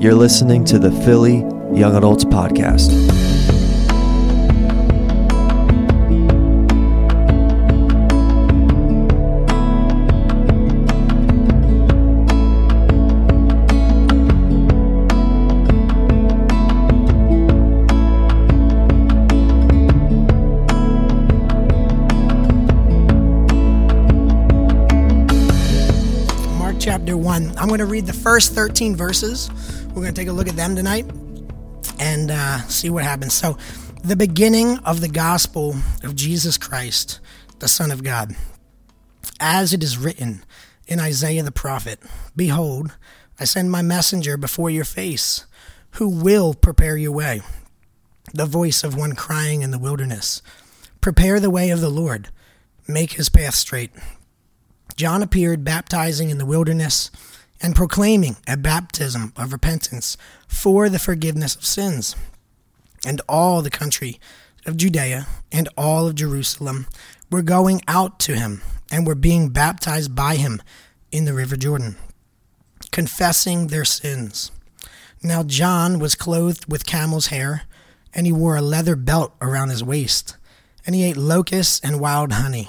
You're listening to the Philly Young Adults Podcast. Mark chapter 1. I'm going to read the first 13 verses. We're going to take a look at them tonight and uh, see what happens. So, the beginning of the gospel of Jesus Christ, the Son of God. As it is written in Isaiah the prophet Behold, I send my messenger before your face, who will prepare your way. The voice of one crying in the wilderness Prepare the way of the Lord, make his path straight. John appeared baptizing in the wilderness and proclaiming a baptism of repentance for the forgiveness of sins. And all the country of Judea and all of Jerusalem were going out to him and were being baptized by him in the river Jordan, confessing their sins. Now John was clothed with camel's hair, and he wore a leather belt around his waist, and he ate locusts and wild honey.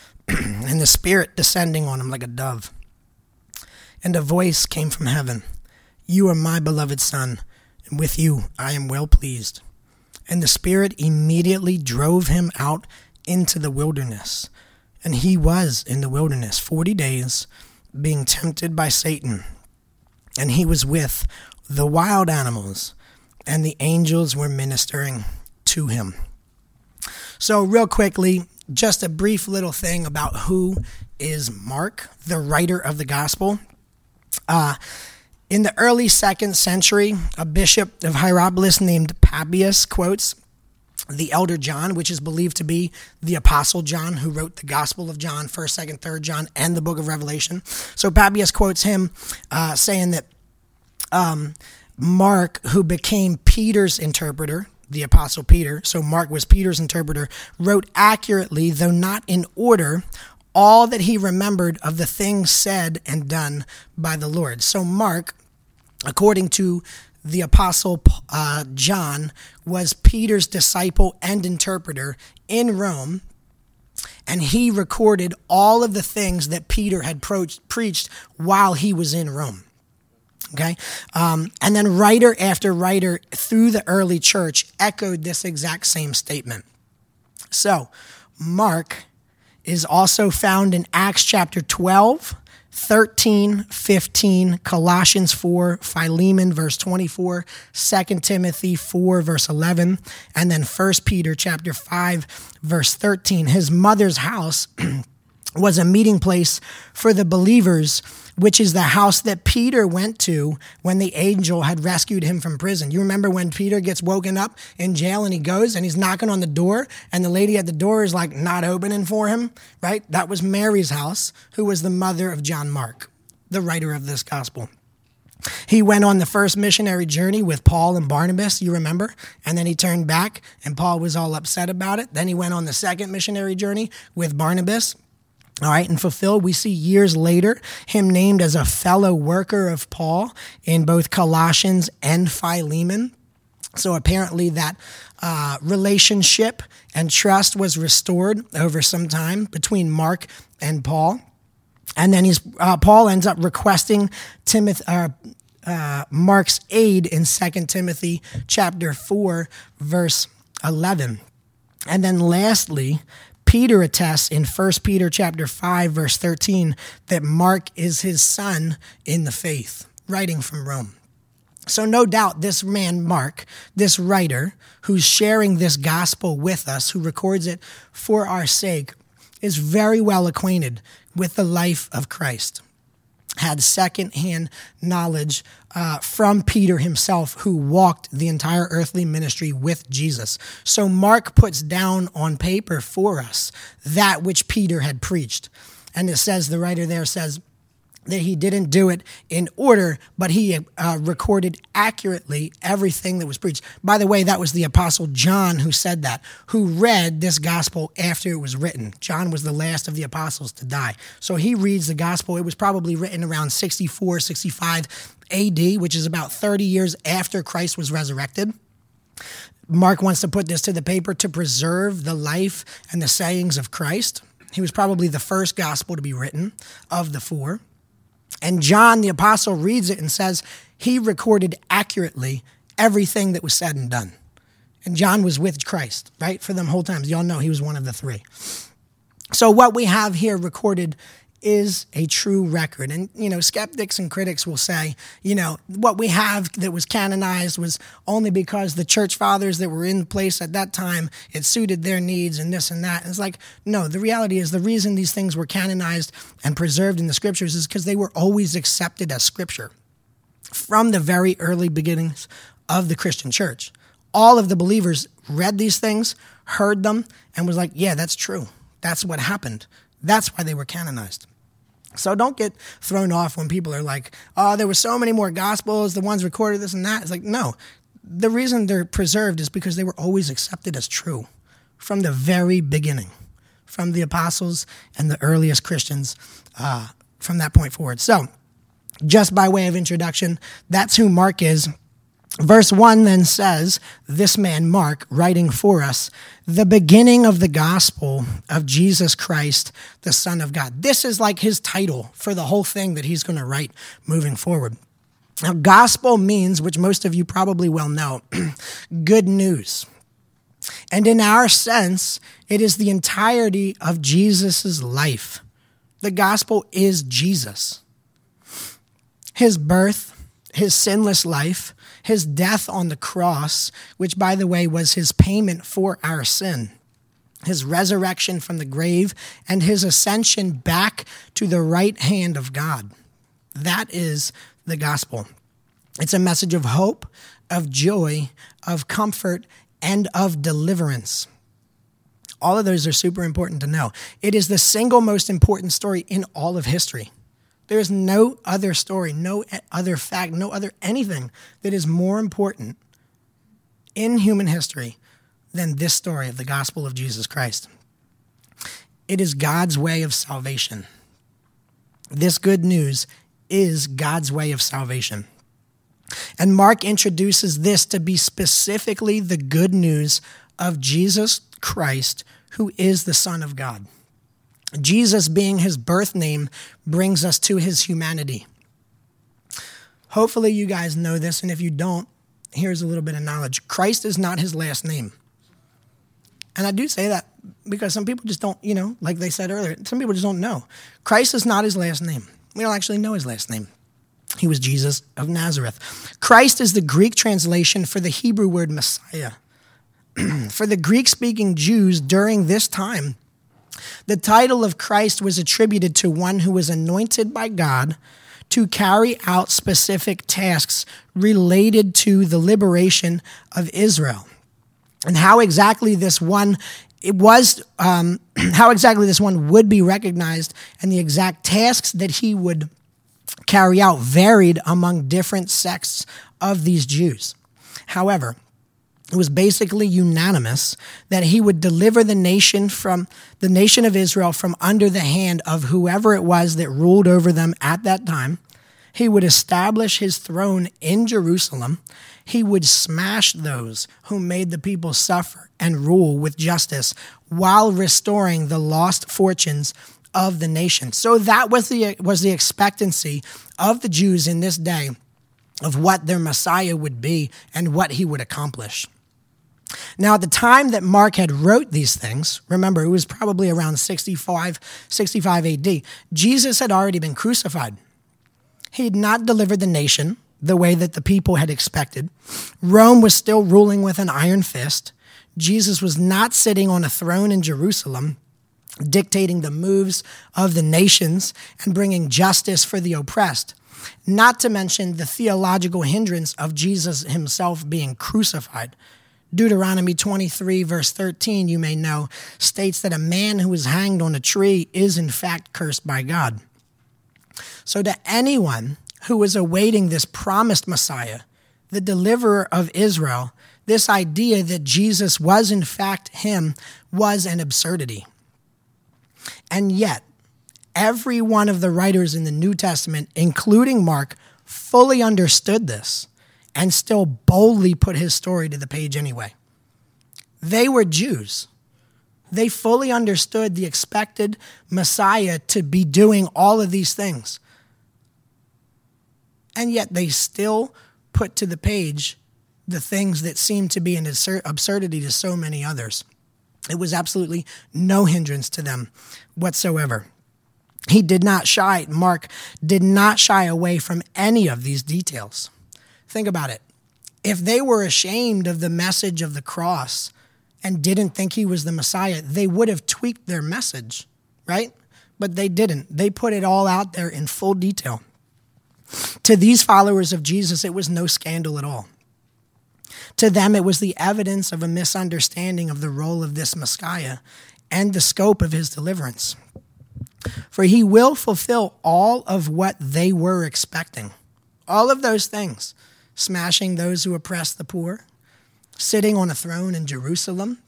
and the Spirit descending on him like a dove. And a voice came from heaven You are my beloved Son, and with you I am well pleased. And the Spirit immediately drove him out into the wilderness. And he was in the wilderness forty days, being tempted by Satan. And he was with the wild animals, and the angels were ministering to him. So, real quickly, just a brief little thing about who is Mark, the writer of the gospel. Uh, in the early second century, a bishop of Hierapolis named Papias quotes the elder John, which is believed to be the apostle John, who wrote the Gospel of John, 1st, 2nd, 3rd John, and the book of Revelation. So Papias quotes him uh, saying that um, Mark, who became Peter's interpreter, the apostle Peter, so Mark was Peter's interpreter, wrote accurately, though not in order, all that he remembered of the things said and done by the Lord. So Mark, according to the apostle uh, John, was Peter's disciple and interpreter in Rome. And he recorded all of the things that Peter had pro- preached while he was in Rome. Okay. Um, and then writer after writer through the early church echoed this exact same statement. So, Mark is also found in Acts chapter 12, 13, 15, Colossians 4, Philemon verse 24, 2 Timothy 4 verse 11, and then 1 Peter chapter 5 verse 13. His mother's house was a meeting place for the believers, which is the house that Peter went to when the angel had rescued him from prison. You remember when Peter gets woken up in jail and he goes and he's knocking on the door and the lady at the door is like not opening for him, right? That was Mary's house, who was the mother of John Mark, the writer of this gospel. He went on the first missionary journey with Paul and Barnabas, you remember? And then he turned back and Paul was all upset about it. Then he went on the second missionary journey with Barnabas. All right, and fulfilled, we see years later him named as a fellow worker of Paul in both Colossians and Philemon. So apparently, that uh, relationship and trust was restored over some time between Mark and Paul. And then he's uh, Paul ends up requesting Timothy, uh, uh, Mark's aid in 2 Timothy chapter 4, verse 11. And then lastly, Peter attests in 1 Peter chapter 5 verse 13 that Mark is his son in the faith, writing from Rome. So no doubt this man Mark, this writer who's sharing this gospel with us, who records it for our sake, is very well acquainted with the life of Christ. Had secondhand knowledge uh, from Peter himself, who walked the entire earthly ministry with Jesus. So Mark puts down on paper for us that which Peter had preached. And it says, the writer there says, that he didn't do it in order, but he uh, recorded accurately everything that was preached. By the way, that was the Apostle John who said that, who read this gospel after it was written. John was the last of the apostles to die. So he reads the gospel. It was probably written around 64, 65 AD, which is about 30 years after Christ was resurrected. Mark wants to put this to the paper to preserve the life and the sayings of Christ. He was probably the first gospel to be written of the four. And John the apostle reads it and says he recorded accurately everything that was said and done. And John was with Christ, right? For them whole times. Y'all know he was one of the three. So what we have here recorded is a true record. And, you know, skeptics and critics will say, you know, what we have that was canonized was only because the church fathers that were in place at that time, it suited their needs and this and that. And it's like, no, the reality is the reason these things were canonized and preserved in the scriptures is because they were always accepted as scripture from the very early beginnings of the Christian church. All of the believers read these things, heard them, and was like, yeah, that's true. That's what happened. That's why they were canonized. So don't get thrown off when people are like, oh, there were so many more gospels, the ones recorded this and that. It's like, no. The reason they're preserved is because they were always accepted as true from the very beginning, from the apostles and the earliest Christians uh, from that point forward. So, just by way of introduction, that's who Mark is. Verse 1 then says, This man, Mark, writing for us, the beginning of the gospel of Jesus Christ, the Son of God. This is like his title for the whole thing that he's going to write moving forward. Now, gospel means, which most of you probably well know, good news. And in our sense, it is the entirety of Jesus' life. The gospel is Jesus. His birth, his sinless life, his death on the cross, which, by the way, was his payment for our sin, his resurrection from the grave, and his ascension back to the right hand of God. That is the gospel. It's a message of hope, of joy, of comfort, and of deliverance. All of those are super important to know. It is the single most important story in all of history. There is no other story, no other fact, no other anything that is more important in human history than this story of the gospel of Jesus Christ. It is God's way of salvation. This good news is God's way of salvation. And Mark introduces this to be specifically the good news of Jesus Christ, who is the Son of God. Jesus being his birth name brings us to his humanity. Hopefully, you guys know this, and if you don't, here's a little bit of knowledge. Christ is not his last name. And I do say that because some people just don't, you know, like they said earlier, some people just don't know. Christ is not his last name. We don't actually know his last name. He was Jesus of Nazareth. Christ is the Greek translation for the Hebrew word Messiah. for the Greek speaking Jews during this time, the title of Christ was attributed to one who was anointed by God to carry out specific tasks related to the liberation of Israel. And how exactly this one it was um, how exactly this one would be recognized and the exact tasks that he would carry out varied among different sects of these Jews. However, it was basically unanimous that he would deliver the nation from the nation of Israel from under the hand of whoever it was that ruled over them at that time. He would establish his throne in Jerusalem. He would smash those who made the people suffer and rule with justice while restoring the lost fortunes of the nation. So that was the was the expectancy of the Jews in this day of what their Messiah would be and what he would accomplish. Now, at the time that Mark had wrote these things, remember, it was probably around 65, 65 AD, Jesus had already been crucified. He had not delivered the nation the way that the people had expected. Rome was still ruling with an iron fist. Jesus was not sitting on a throne in Jerusalem. dictating the moves of the nations and bringing justice for the oppressed. Not to mention the theological hindrance of Jesus himself being crucified. Deuteronomy 23, verse 13, you may know, states that a man who is hanged on a tree is in fact cursed by God. So, to anyone who is awaiting this promised Messiah, the deliverer of Israel, this idea that Jesus was in fact him was an absurdity. And yet, every one of the writers in the New Testament, including Mark, fully understood this and still boldly put his story to the page anyway. They were Jews. They fully understood the expected Messiah to be doing all of these things. And yet they still put to the page the things that seemed to be an absurdity to so many others. It was absolutely no hindrance to them whatsoever. He did not shy, Mark did not shy away from any of these details. Think about it. If they were ashamed of the message of the cross and didn't think he was the Messiah, they would have tweaked their message, right? But they didn't. They put it all out there in full detail. To these followers of Jesus, it was no scandal at all. To them, it was the evidence of a misunderstanding of the role of this Messiah and the scope of his deliverance. For he will fulfill all of what they were expecting. All of those things smashing those who oppress the poor, sitting on a throne in Jerusalem,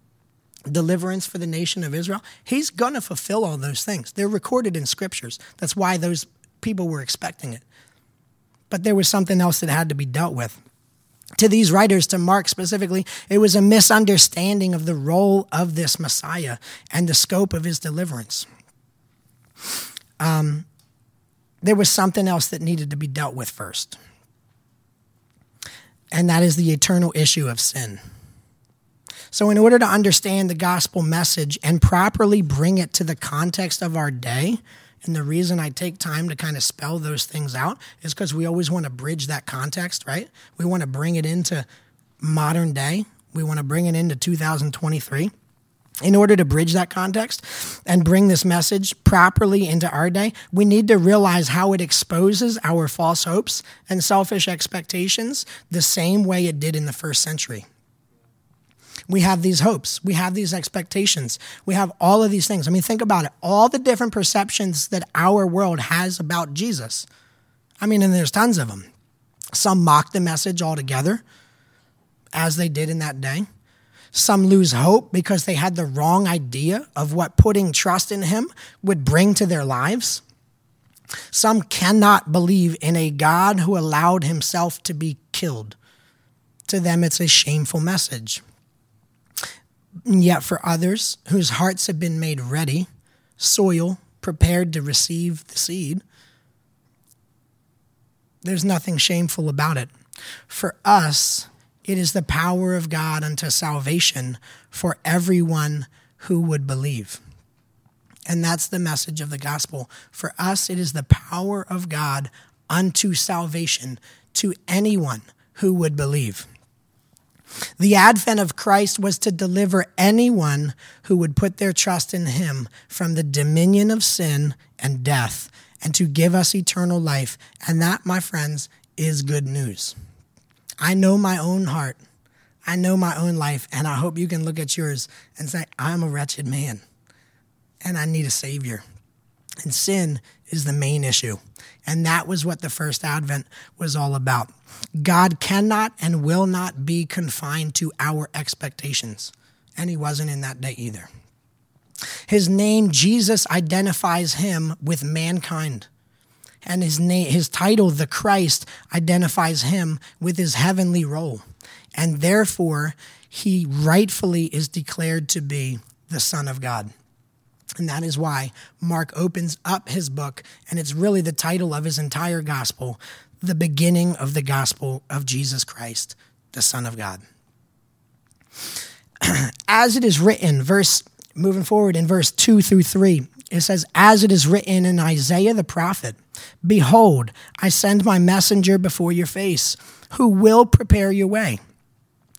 deliverance for the nation of Israel. He's going to fulfill all those things. They're recorded in scriptures. That's why those people were expecting it. But there was something else that had to be dealt with. To these writers, to Mark specifically, it was a misunderstanding of the role of this Messiah and the scope of his deliverance. Um, there was something else that needed to be dealt with first and that is the eternal issue of sin. So, in order to understand the gospel message and properly bring it to the context of our day, and the reason I take time to kind of spell those things out is because we always want to bridge that context, right? We want to bring it into modern day, we want to bring it into 2023 in order to bridge that context and bring this message properly into our day, we need to realize how it exposes our false hopes and selfish expectations the same way it did in the first century. We have these hopes, we have these expectations, we have all of these things. I mean, think about it all the different perceptions that our world has about Jesus. I mean, and there's tons of them. Some mock the message altogether, as they did in that day. Some lose hope because they had the wrong idea of what putting trust in Him would bring to their lives. Some cannot believe in a God who allowed Himself to be killed. To them, it's a shameful message. And yet, for others whose hearts have been made ready, soil prepared to receive the seed, there's nothing shameful about it. For us, it is the power of God unto salvation for everyone who would believe. And that's the message of the gospel. For us, it is the power of God unto salvation to anyone who would believe. The advent of Christ was to deliver anyone who would put their trust in him from the dominion of sin and death and to give us eternal life. And that, my friends, is good news. I know my own heart. I know my own life, and I hope you can look at yours and say, I'm a wretched man, and I need a Savior. And sin is the main issue. And that was what the first advent was all about. God cannot and will not be confined to our expectations. And he wasn't in that day either. His name, Jesus, identifies him with mankind and his name, his title, the Christ, identifies him with his heavenly role. And therefore, he rightfully is declared to be the Son of God. And that is why Mark opens up his book, and it's really the title of his entire gospel, the beginning of the gospel of Jesus Christ, the Son of God. As it is written, verse moving forward in verse 2 through 3, it says, As it is written in Isaiah the prophet, Behold, I send my messenger before your face, who will prepare your way.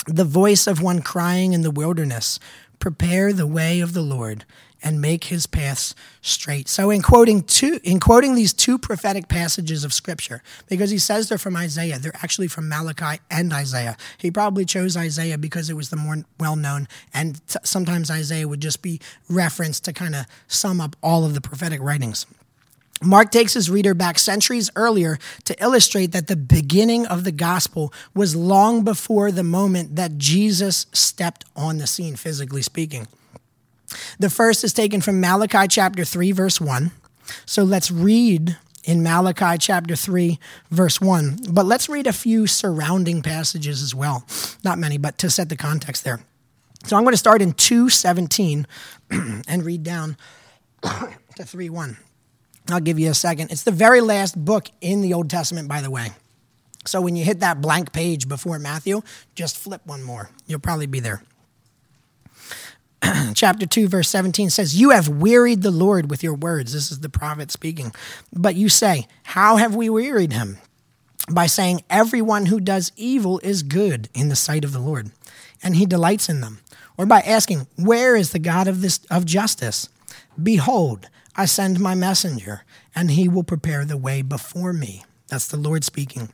The voice of one crying in the wilderness, Prepare the way of the Lord, and make his paths straight. So in quoting two in quoting these two prophetic passages of scripture, because he says they're from Isaiah, they're actually from Malachi and Isaiah. He probably chose Isaiah because it was the more well known, and t- sometimes Isaiah would just be referenced to kind of sum up all of the prophetic writings. Mark takes his reader back centuries earlier to illustrate that the beginning of the gospel was long before the moment that Jesus stepped on the scene, physically speaking. The first is taken from Malachi chapter 3, verse 1. So let's read in Malachi chapter 3, verse 1. But let's read a few surrounding passages as well. Not many, but to set the context there. So I'm going to start in 217 and read down to 3 1. I'll give you a second. It's the very last book in the Old Testament, by the way. So when you hit that blank page before Matthew, just flip one more. You'll probably be there. Chapter 2, verse 17 says, You have wearied the Lord with your words. This is the prophet speaking. But you say, How have we wearied him? By saying, Everyone who does evil is good in the sight of the Lord, and he delights in them. Or by asking, Where is the God of, this, of justice? Behold, I send my messenger, and he will prepare the way before me. That's the Lord speaking.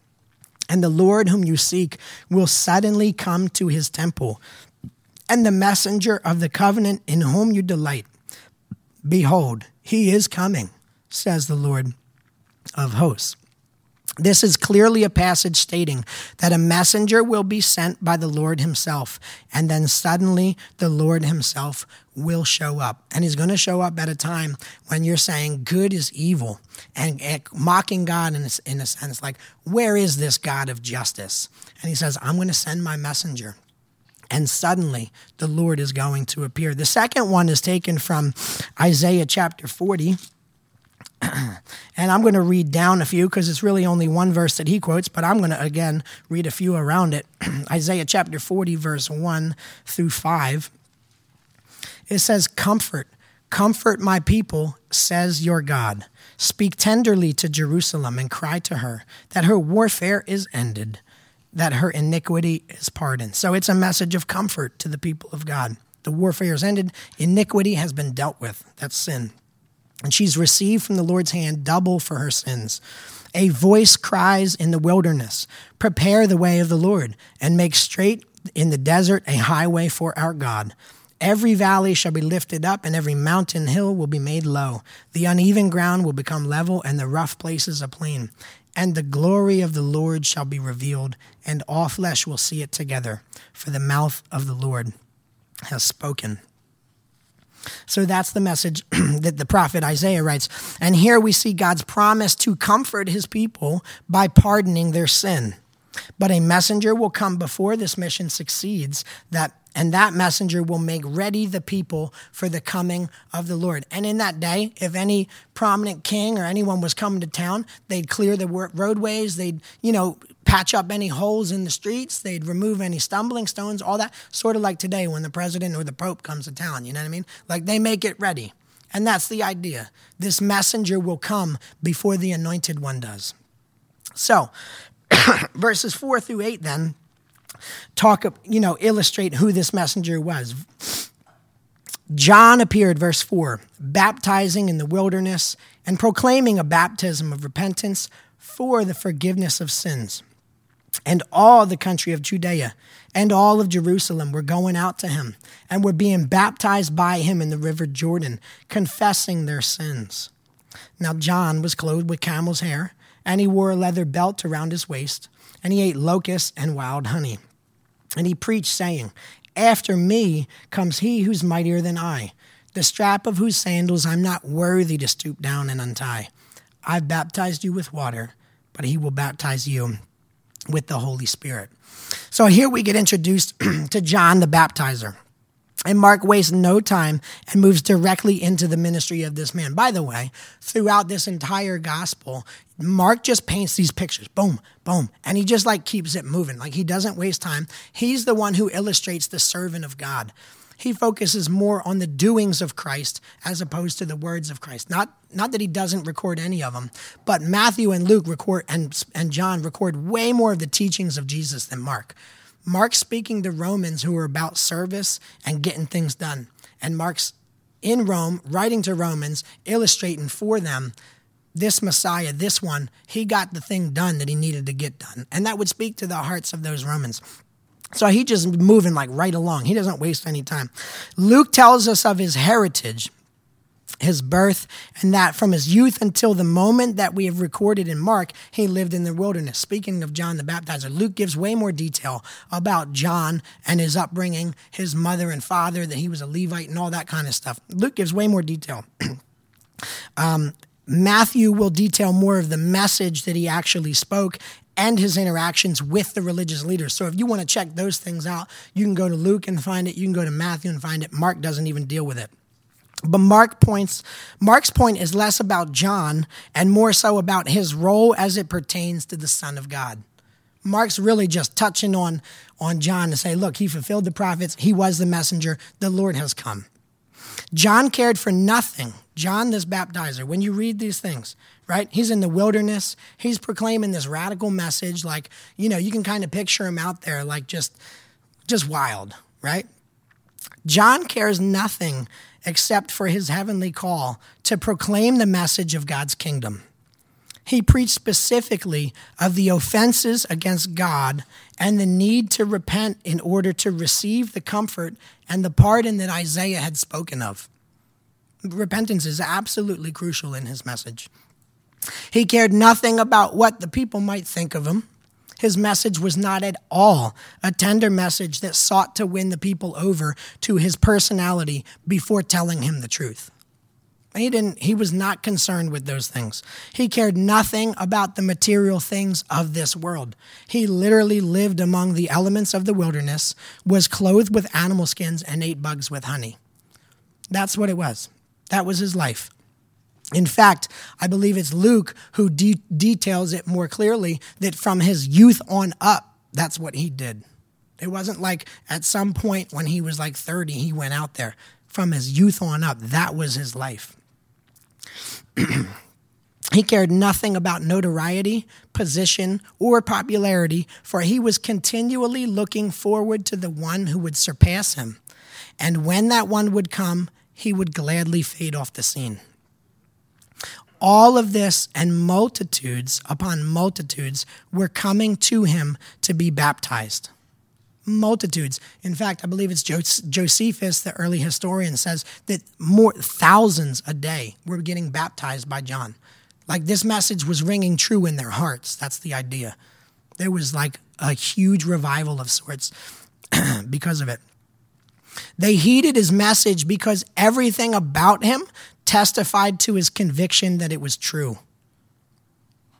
And the Lord whom you seek will suddenly come to his temple, and the messenger of the covenant in whom you delight. Behold, he is coming, says the Lord of hosts. This is clearly a passage stating that a messenger will be sent by the Lord himself, and then suddenly the Lord himself will show up. And he's going to show up at a time when you're saying good is evil and mocking God in a, in a sense, like, where is this God of justice? And he says, I'm going to send my messenger. And suddenly the Lord is going to appear. The second one is taken from Isaiah chapter 40 and I'm going to read down a few because it's really only one verse that he quotes, but I'm going to again read a few around it. Isaiah chapter 40, verse 1 through 5. It says, Comfort, comfort my people, says your God. Speak tenderly to Jerusalem and cry to her that her warfare is ended, that her iniquity is pardoned. So it's a message of comfort to the people of God. The warfare is ended, iniquity has been dealt with. That's sin and she's received from the Lord's hand double for her sins. A voice cries in the wilderness, Prepare the way of the Lord, and make straight in the desert a highway for our God. Every valley shall be lifted up, and every mountain hill will be made low. The uneven ground will become level, and the rough places a plain. And the glory of the Lord shall be revealed, and all flesh will see it together, for the mouth of the Lord has spoken. So that's the message that the prophet Isaiah writes. And here we see God's promise to comfort his people by pardoning their sin. But a messenger will come before this mission succeeds that and that messenger will make ready the people for the coming of the Lord. And in that day, if any prominent king or anyone was coming to town, they'd clear the roadways, they'd, you know, patch up any holes in the streets, they'd remove any stumbling stones, all that, sort of like today when the president or the pope comes to town, you know what I mean? Like they make it ready. And that's the idea. This messenger will come before the anointed one does. So, verses 4 through 8 then talk, you know, illustrate who this messenger was. John appeared, verse 4, baptizing in the wilderness and proclaiming a baptism of repentance for the forgiveness of sins. And all the country of Judea and all of Jerusalem were going out to him and were being baptized by him in the river Jordan, confessing their sins. Now, John was clothed with camel's hair, and he wore a leather belt around his waist, and he ate locusts and wild honey. And he preached, saying, After me comes he who's mightier than I, the strap of whose sandals I'm not worthy to stoop down and untie. I've baptized you with water, but he will baptize you with the Holy Spirit. So here we get introduced to John the Baptizer. And Mark wastes no time and moves directly into the ministry of this man. By the way, throughout this entire gospel, Mark just paints these pictures, boom, boom, and he just like keeps it moving. Like he doesn't waste time. He's the one who illustrates the servant of God. He focuses more on the doings of Christ as opposed to the words of Christ. Not not that he doesn't record any of them, but Matthew and Luke record and and John record way more of the teachings of Jesus than Mark. Mark's speaking to Romans who are about service and getting things done. And Mark's in Rome, writing to Romans, illustrating for them this Messiah, this one, he got the thing done that he needed to get done. And that would speak to the hearts of those Romans. So he just moving like right along. He doesn't waste any time. Luke tells us of his heritage, his birth, and that from his youth until the moment that we have recorded in Mark, he lived in the wilderness. Speaking of John the Baptizer, Luke gives way more detail about John and his upbringing, his mother and father, that he was a Levite and all that kind of stuff. Luke gives way more detail. um, Matthew will detail more of the message that he actually spoke and his interactions with the religious leaders. So if you want to check those things out, you can go to Luke and find it. You can go to Matthew and find it. Mark doesn't even deal with it. But Mark points Mark's point is less about John and more so about his role as it pertains to the Son of God. Mark's really just touching on on John to say, look, he fulfilled the prophets, he was the messenger, the Lord has come. John cared for nothing. John, this baptizer, when you read these things, right? He's in the wilderness. He's proclaiming this radical message. Like, you know, you can kind of picture him out there, like just, just wild, right? John cares nothing except for his heavenly call to proclaim the message of God's kingdom. He preached specifically of the offenses against God and the need to repent in order to receive the comfort and the pardon that Isaiah had spoken of. Repentance is absolutely crucial in his message. He cared nothing about what the people might think of him. His message was not at all a tender message that sought to win the people over to his personality before telling him the truth. He didn't he was not concerned with those things. He cared nothing about the material things of this world. He literally lived among the elements of the wilderness, was clothed with animal skins and ate bugs with honey. That's what it was. That was his life. In fact, I believe it's Luke who de- details it more clearly that from his youth on up, that's what he did. It wasn't like at some point when he was like 30, he went out there. From his youth on up, that was his life. he cared nothing about notoriety, position, or popularity, for he was continually looking forward to the one who would surpass him. And when that one would come, he would gladly fade off the scene. All of this and multitudes upon multitudes were coming to him to be baptized multitudes. In fact, I believe it's Josephus, the early historian, says that more thousands a day were getting baptized by John. Like this message was ringing true in their hearts. That's the idea. There was like a huge revival of sorts because of it. They heeded his message because everything about him testified to his conviction that it was true.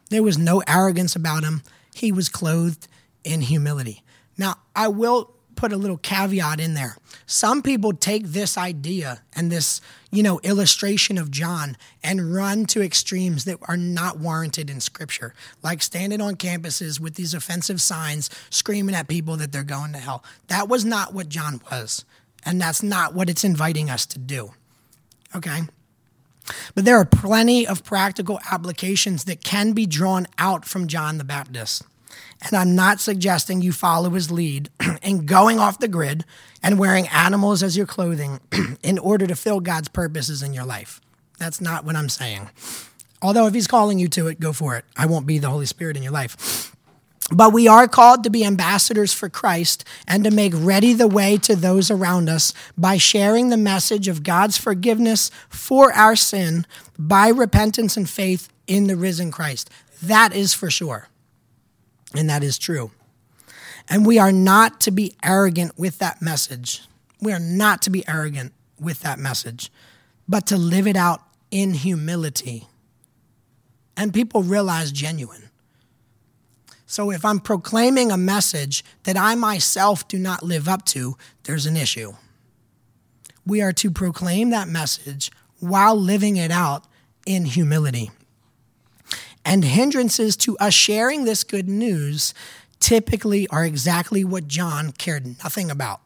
There was no arrogance about him. He was clothed in humility. Now, I will put a little caveat in there. Some people take this idea and this, you know, illustration of John and run to extremes that are not warranted in scripture, like standing on campuses with these offensive signs screaming at people that they're going to hell. That was not what John was, and that's not what it's inviting us to do. Okay? But there are plenty of practical applications that can be drawn out from John the Baptist. And I'm not suggesting you follow his lead in going off the grid and wearing animals as your clothing in order to fill God's purposes in your life. That's not what I'm saying. Although, if he's calling you to it, go for it. I won't be the Holy Spirit in your life. But we are called to be ambassadors for Christ and to make ready the way to those around us by sharing the message of God's forgiveness for our sin by repentance and faith in the risen Christ. That is for sure. And that is true. And we are not to be arrogant with that message. We are not to be arrogant with that message, but to live it out in humility. And people realize genuine. So if I'm proclaiming a message that I myself do not live up to, there's an issue. We are to proclaim that message while living it out in humility. And hindrances to us sharing this good news typically are exactly what John cared nothing about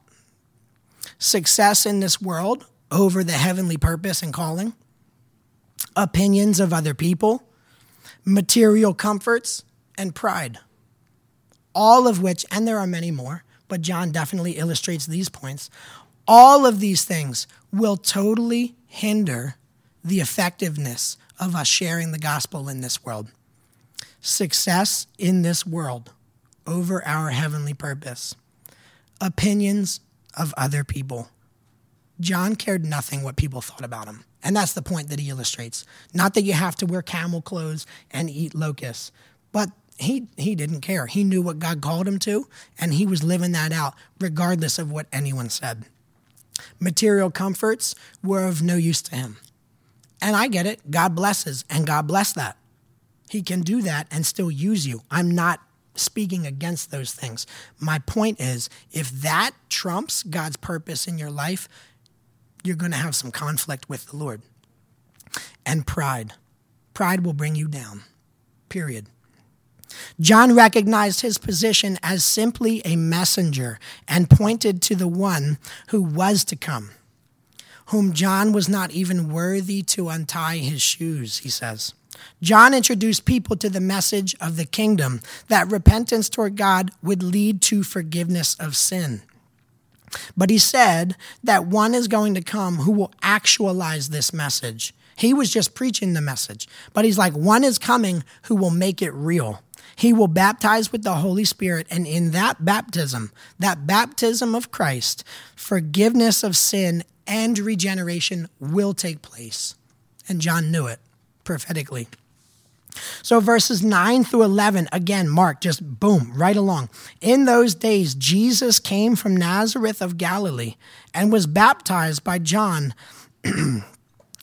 success in this world over the heavenly purpose and calling, opinions of other people, material comforts, and pride. All of which, and there are many more, but John definitely illustrates these points, All of these things will totally hinder the effectiveness of us sharing the gospel in this world. Success in this world over our heavenly purpose. Opinions of other people. John cared nothing what people thought about him. And that's the point that he illustrates. Not that you have to wear camel clothes and eat locusts, but he, he didn't care. He knew what God called him to, and he was living that out regardless of what anyone said. Material comforts were of no use to him. And I get it. God blesses, and God bless that. He can do that and still use you. I'm not speaking against those things. My point is if that trumps God's purpose in your life, you're going to have some conflict with the Lord. And pride. Pride will bring you down, period. John recognized his position as simply a messenger and pointed to the one who was to come, whom John was not even worthy to untie his shoes, he says. John introduced people to the message of the kingdom that repentance toward God would lead to forgiveness of sin. But he said that one is going to come who will actualize this message. He was just preaching the message, but he's like, one is coming who will make it real. He will baptize with the Holy Spirit, and in that baptism, that baptism of Christ, forgiveness of sin and regeneration will take place. And John knew it prophetically. So, verses 9 through 11, again, Mark, just boom, right along. In those days, Jesus came from Nazareth of Galilee and was baptized by John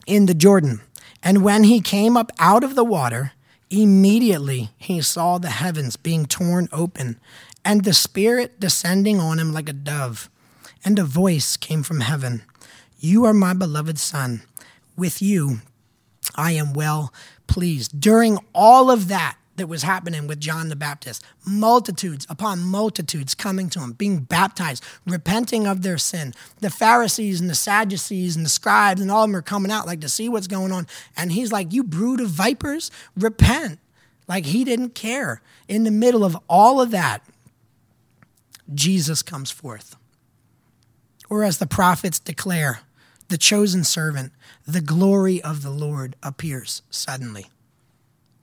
in the Jordan. And when he came up out of the water, immediately he saw the heavens being torn open and the Spirit descending on him like a dove. And a voice came from heaven You are my beloved Son. With you I am well pleased. During all of that that was happening with John the Baptist, multitudes upon multitudes coming to him, being baptized, repenting of their sin. The Pharisees and the Sadducees and the scribes and all of them are coming out like to see what's going on. And he's like, You brood of vipers, repent. Like he didn't care. In the middle of all of that, Jesus comes forth. Or as the prophets declare, the chosen servant, the glory of the Lord appears suddenly.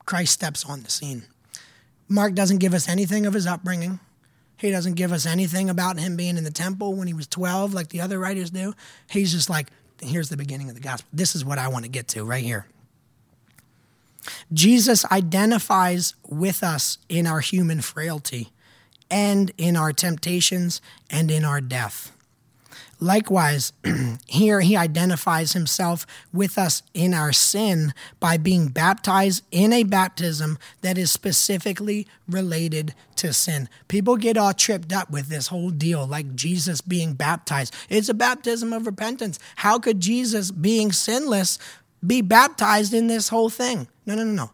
Christ steps on the scene. Mark doesn't give us anything of his upbringing. He doesn't give us anything about him being in the temple when he was 12, like the other writers do. He's just like, here's the beginning of the gospel. This is what I want to get to right here. Jesus identifies with us in our human frailty and in our temptations and in our death. Likewise, here he identifies himself with us in our sin by being baptized in a baptism that is specifically related to sin. People get all tripped up with this whole deal, like Jesus being baptized. It's a baptism of repentance. How could Jesus, being sinless, be baptized in this whole thing? No, no, no, no.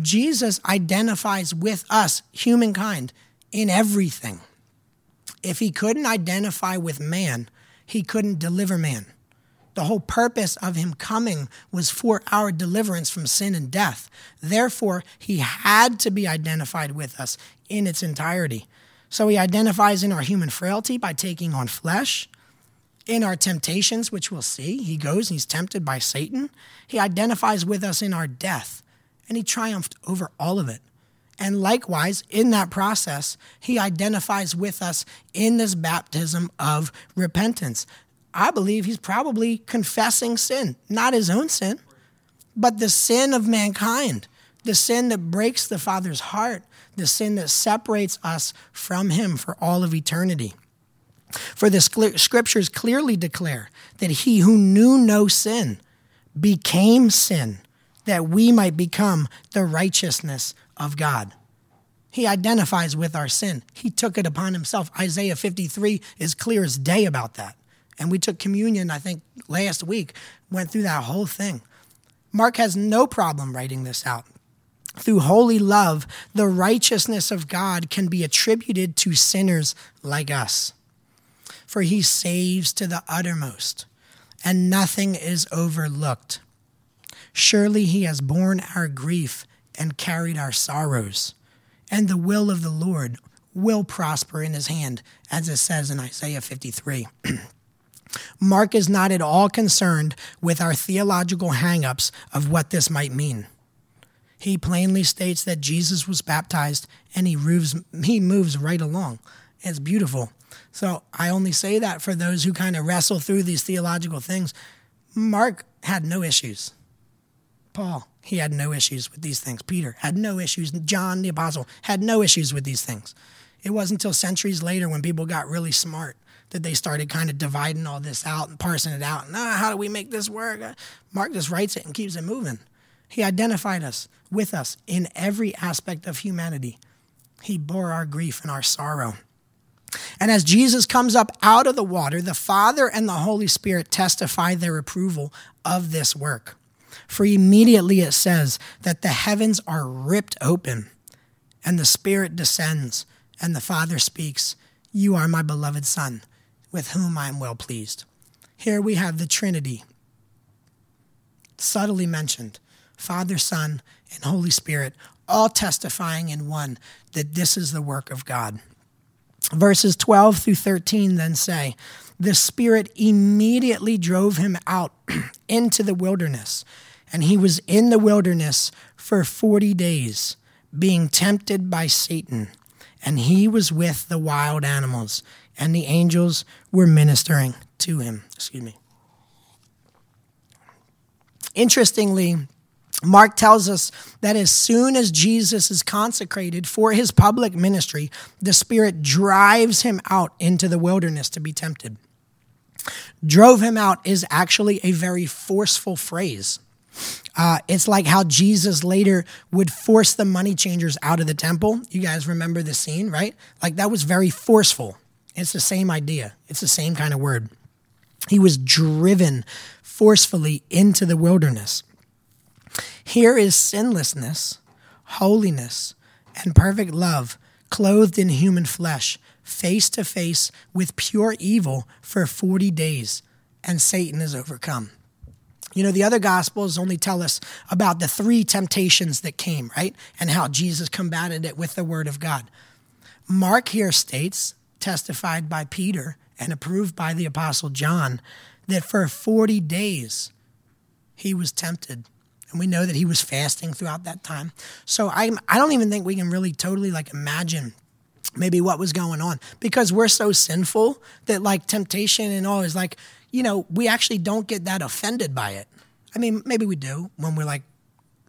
Jesus identifies with us, humankind, in everything. If he couldn't identify with man, he couldn't deliver man. The whole purpose of him coming was for our deliverance from sin and death. Therefore, he had to be identified with us in its entirety. So he identifies in our human frailty by taking on flesh. In our temptations, which we'll see, he goes and he's tempted by Satan. He identifies with us in our death, and he triumphed over all of it. And likewise, in that process, he identifies with us in this baptism of repentance. I believe he's probably confessing sin, not his own sin, but the sin of mankind, the sin that breaks the Father's heart, the sin that separates us from him for all of eternity. For the scriptures clearly declare that he who knew no sin became sin, that we might become the righteousness of God. He identifies with our sin. He took it upon himself. Isaiah 53 is clear as day about that. And we took communion, I think, last week, went through that whole thing. Mark has no problem writing this out. Through holy love, the righteousness of God can be attributed to sinners like us. For he saves to the uttermost, and nothing is overlooked. Surely he has borne our grief and carried our sorrows, and the will of the Lord will prosper in his hand, as it says in Isaiah 53. Mark is not at all concerned with our theological hangups of what this might mean. He plainly states that Jesus was baptized and he moves, he moves right along. It's beautiful. So I only say that for those who kind of wrestle through these theological things. Mark had no issues. Paul, he had no issues with these things. Peter had no issues. John the Apostle had no issues with these things. It wasn't until centuries later when people got really smart that they started kind of dividing all this out and parsing it out. And ah, how do we make this work? Mark just writes it and keeps it moving. He identified us with us in every aspect of humanity. He bore our grief and our sorrow. And as Jesus comes up out of the water, the Father and the Holy Spirit testify their approval of this work. For immediately it says that the heavens are ripped open, and the Spirit descends, and the Father speaks, You are my beloved Son, with whom I am well pleased. Here we have the Trinity, subtly mentioned Father, Son, and Holy Spirit, all testifying in one that this is the work of God. Verses 12 through 13 then say, The Spirit immediately drove him out into the wilderness, and he was in the wilderness for 40 days, being tempted by Satan. And he was with the wild animals, and the angels were ministering to him. Excuse me. Interestingly, Mark tells us that as soon as Jesus is consecrated for his public ministry, the Spirit drives him out into the wilderness to be tempted. Drove him out is actually a very forceful phrase. Uh, it's like how Jesus later would force the money changers out of the temple. You guys remember the scene, right? Like that was very forceful. It's the same idea, it's the same kind of word. He was driven forcefully into the wilderness. Here is sinlessness, holiness, and perfect love clothed in human flesh, face to face with pure evil for 40 days, and Satan is overcome. You know, the other gospels only tell us about the three temptations that came, right? And how Jesus combated it with the word of God. Mark here states, testified by Peter and approved by the apostle John, that for 40 days he was tempted and we know that he was fasting throughout that time. So I I don't even think we can really totally like imagine maybe what was going on because we're so sinful that like temptation and all is like you know we actually don't get that offended by it. I mean maybe we do when we're like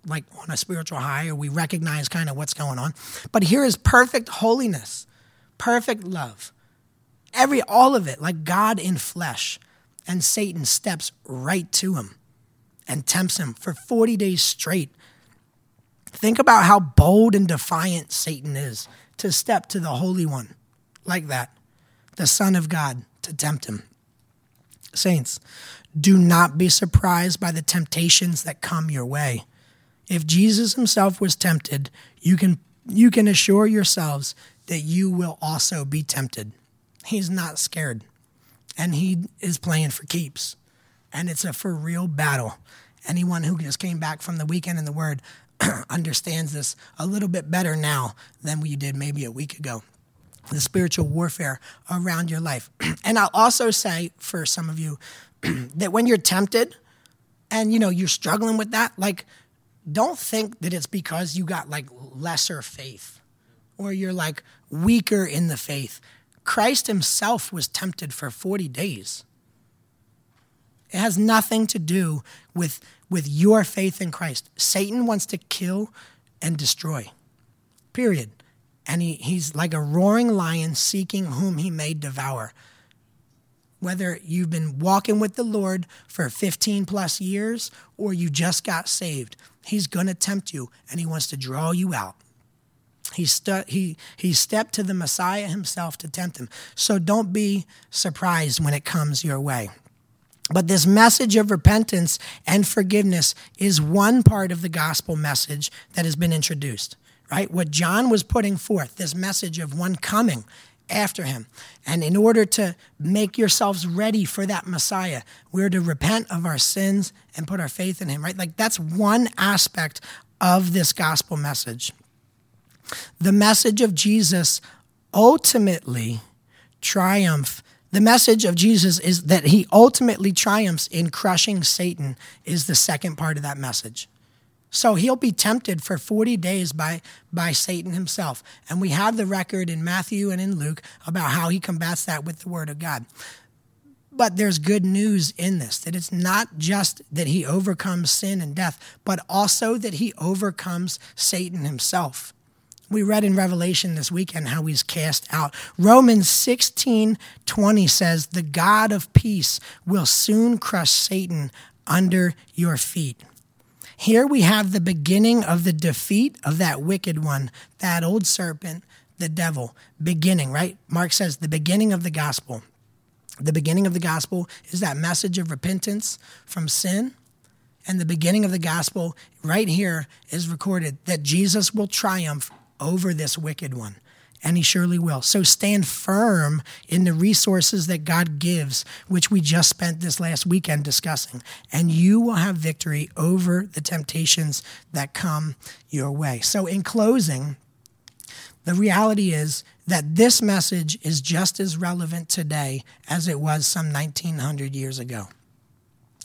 like on a spiritual high or we recognize kind of what's going on. But here is perfect holiness, perfect love. Every all of it like God in flesh and Satan steps right to him and tempts him for 40 days straight. Think about how bold and defiant Satan is to step to the Holy One like that, the Son of God, to tempt him. Saints, do not be surprised by the temptations that come your way. If Jesus himself was tempted, you can, you can assure yourselves that you will also be tempted. He's not scared, and he is playing for keeps and it's a for real battle. Anyone who just came back from the weekend in the Word understands this a little bit better now than we did maybe a week ago. The spiritual warfare around your life. and I'll also say for some of you that when you're tempted and you know you're struggling with that, like don't think that it's because you got like lesser faith or you're like weaker in the faith. Christ himself was tempted for 40 days. It has nothing to do with, with your faith in Christ. Satan wants to kill and destroy, period. And he, he's like a roaring lion seeking whom he may devour. Whether you've been walking with the Lord for 15 plus years or you just got saved, he's going to tempt you and he wants to draw you out. He, stu- he, he stepped to the Messiah himself to tempt him. So don't be surprised when it comes your way. But this message of repentance and forgiveness is one part of the gospel message that has been introduced, right? What John was putting forth, this message of one coming after him. And in order to make yourselves ready for that Messiah, we're to repent of our sins and put our faith in him, right? Like that's one aspect of this gospel message. The message of Jesus ultimately triumph The message of Jesus is that he ultimately triumphs in crushing Satan, is the second part of that message. So he'll be tempted for 40 days by, by Satan himself. And we have the record in Matthew and in Luke about how he combats that with the word of God. But there's good news in this that it's not just that he overcomes sin and death, but also that he overcomes Satan himself. We read in Revelation this weekend how he's cast out. Romans 16 20 says, The God of peace will soon crush Satan under your feet. Here we have the beginning of the defeat of that wicked one, that old serpent, the devil. Beginning, right? Mark says the beginning of the gospel. The beginning of the gospel is that message of repentance from sin. And the beginning of the gospel, right here, is recorded that Jesus will triumph over this wicked one and he surely will. So stand firm in the resources that God gives, which we just spent this last weekend discussing, and you will have victory over the temptations that come your way. So, in closing, the reality is that this message is just as relevant today as it was some 1900 years ago.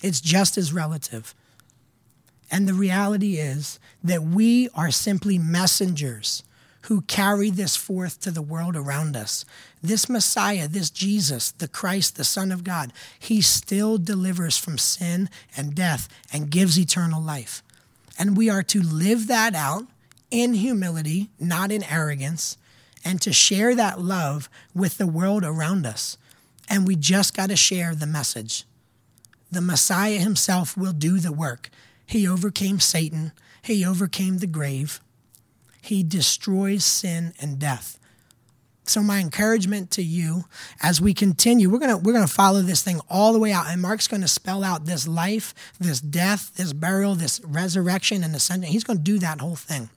It's just as relative. And the reality is that we are simply messengers who carry this forth to the world around us. This Messiah, this Jesus, the Christ, the Son of God, he still delivers from sin and death and gives eternal life. And we are to live that out in humility, not in arrogance, and to share that love with the world around us. And we just got to share the message. The Messiah himself will do the work. He overcame Satan, he overcame the grave. He destroys sin and death. So my encouragement to you as we continue, we're gonna we're gonna follow this thing all the way out, and Mark's gonna spell out this life, this death, this burial, this resurrection, and ascension. He's gonna do that whole thing.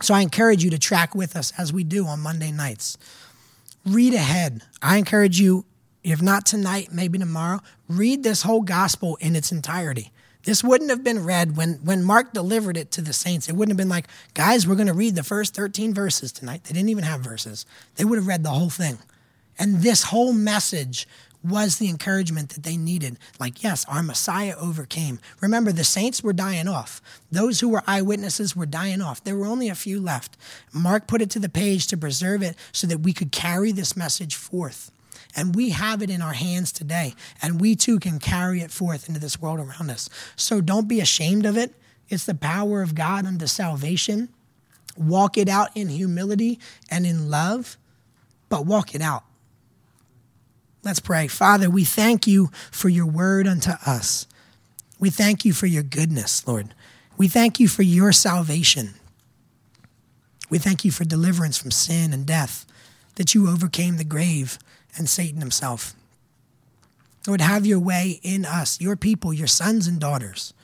So I encourage you to track with us as we do on Monday nights. Read ahead. I encourage you, if not tonight, maybe tomorrow, read this whole gospel in its entirety. This wouldn't have been read when, when Mark delivered it to the saints. It wouldn't have been like, guys, we're going to read the first 13 verses tonight. They didn't even have verses, they would have read the whole thing. And this whole message was the encouragement that they needed. Like, yes, our Messiah overcame. Remember, the saints were dying off. Those who were eyewitnesses were dying off. There were only a few left. Mark put it to the page to preserve it so that we could carry this message forth. And we have it in our hands today. And we too can carry it forth into this world around us. So don't be ashamed of it. It's the power of God unto salvation. Walk it out in humility and in love, but walk it out. Let's pray. Father, we thank you for your word unto us. We thank you for your goodness, Lord. We thank you for your salvation. We thank you for deliverance from sin and death, that you overcame the grave and Satan himself. Lord, have your way in us, your people, your sons and daughters.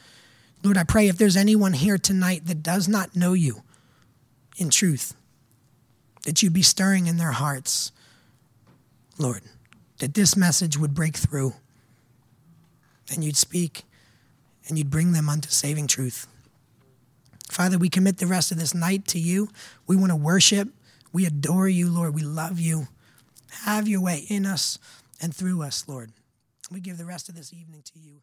Lord, I pray if there's anyone here tonight that does not know you in truth, that You'd be stirring in their hearts, Lord, that this message would break through and you'd speak and you'd bring them unto saving truth. Father, we commit the rest of this night to you. We want to worship. We adore you, Lord. We love you. Have your way in us and through us, Lord. We give the rest of this evening to you.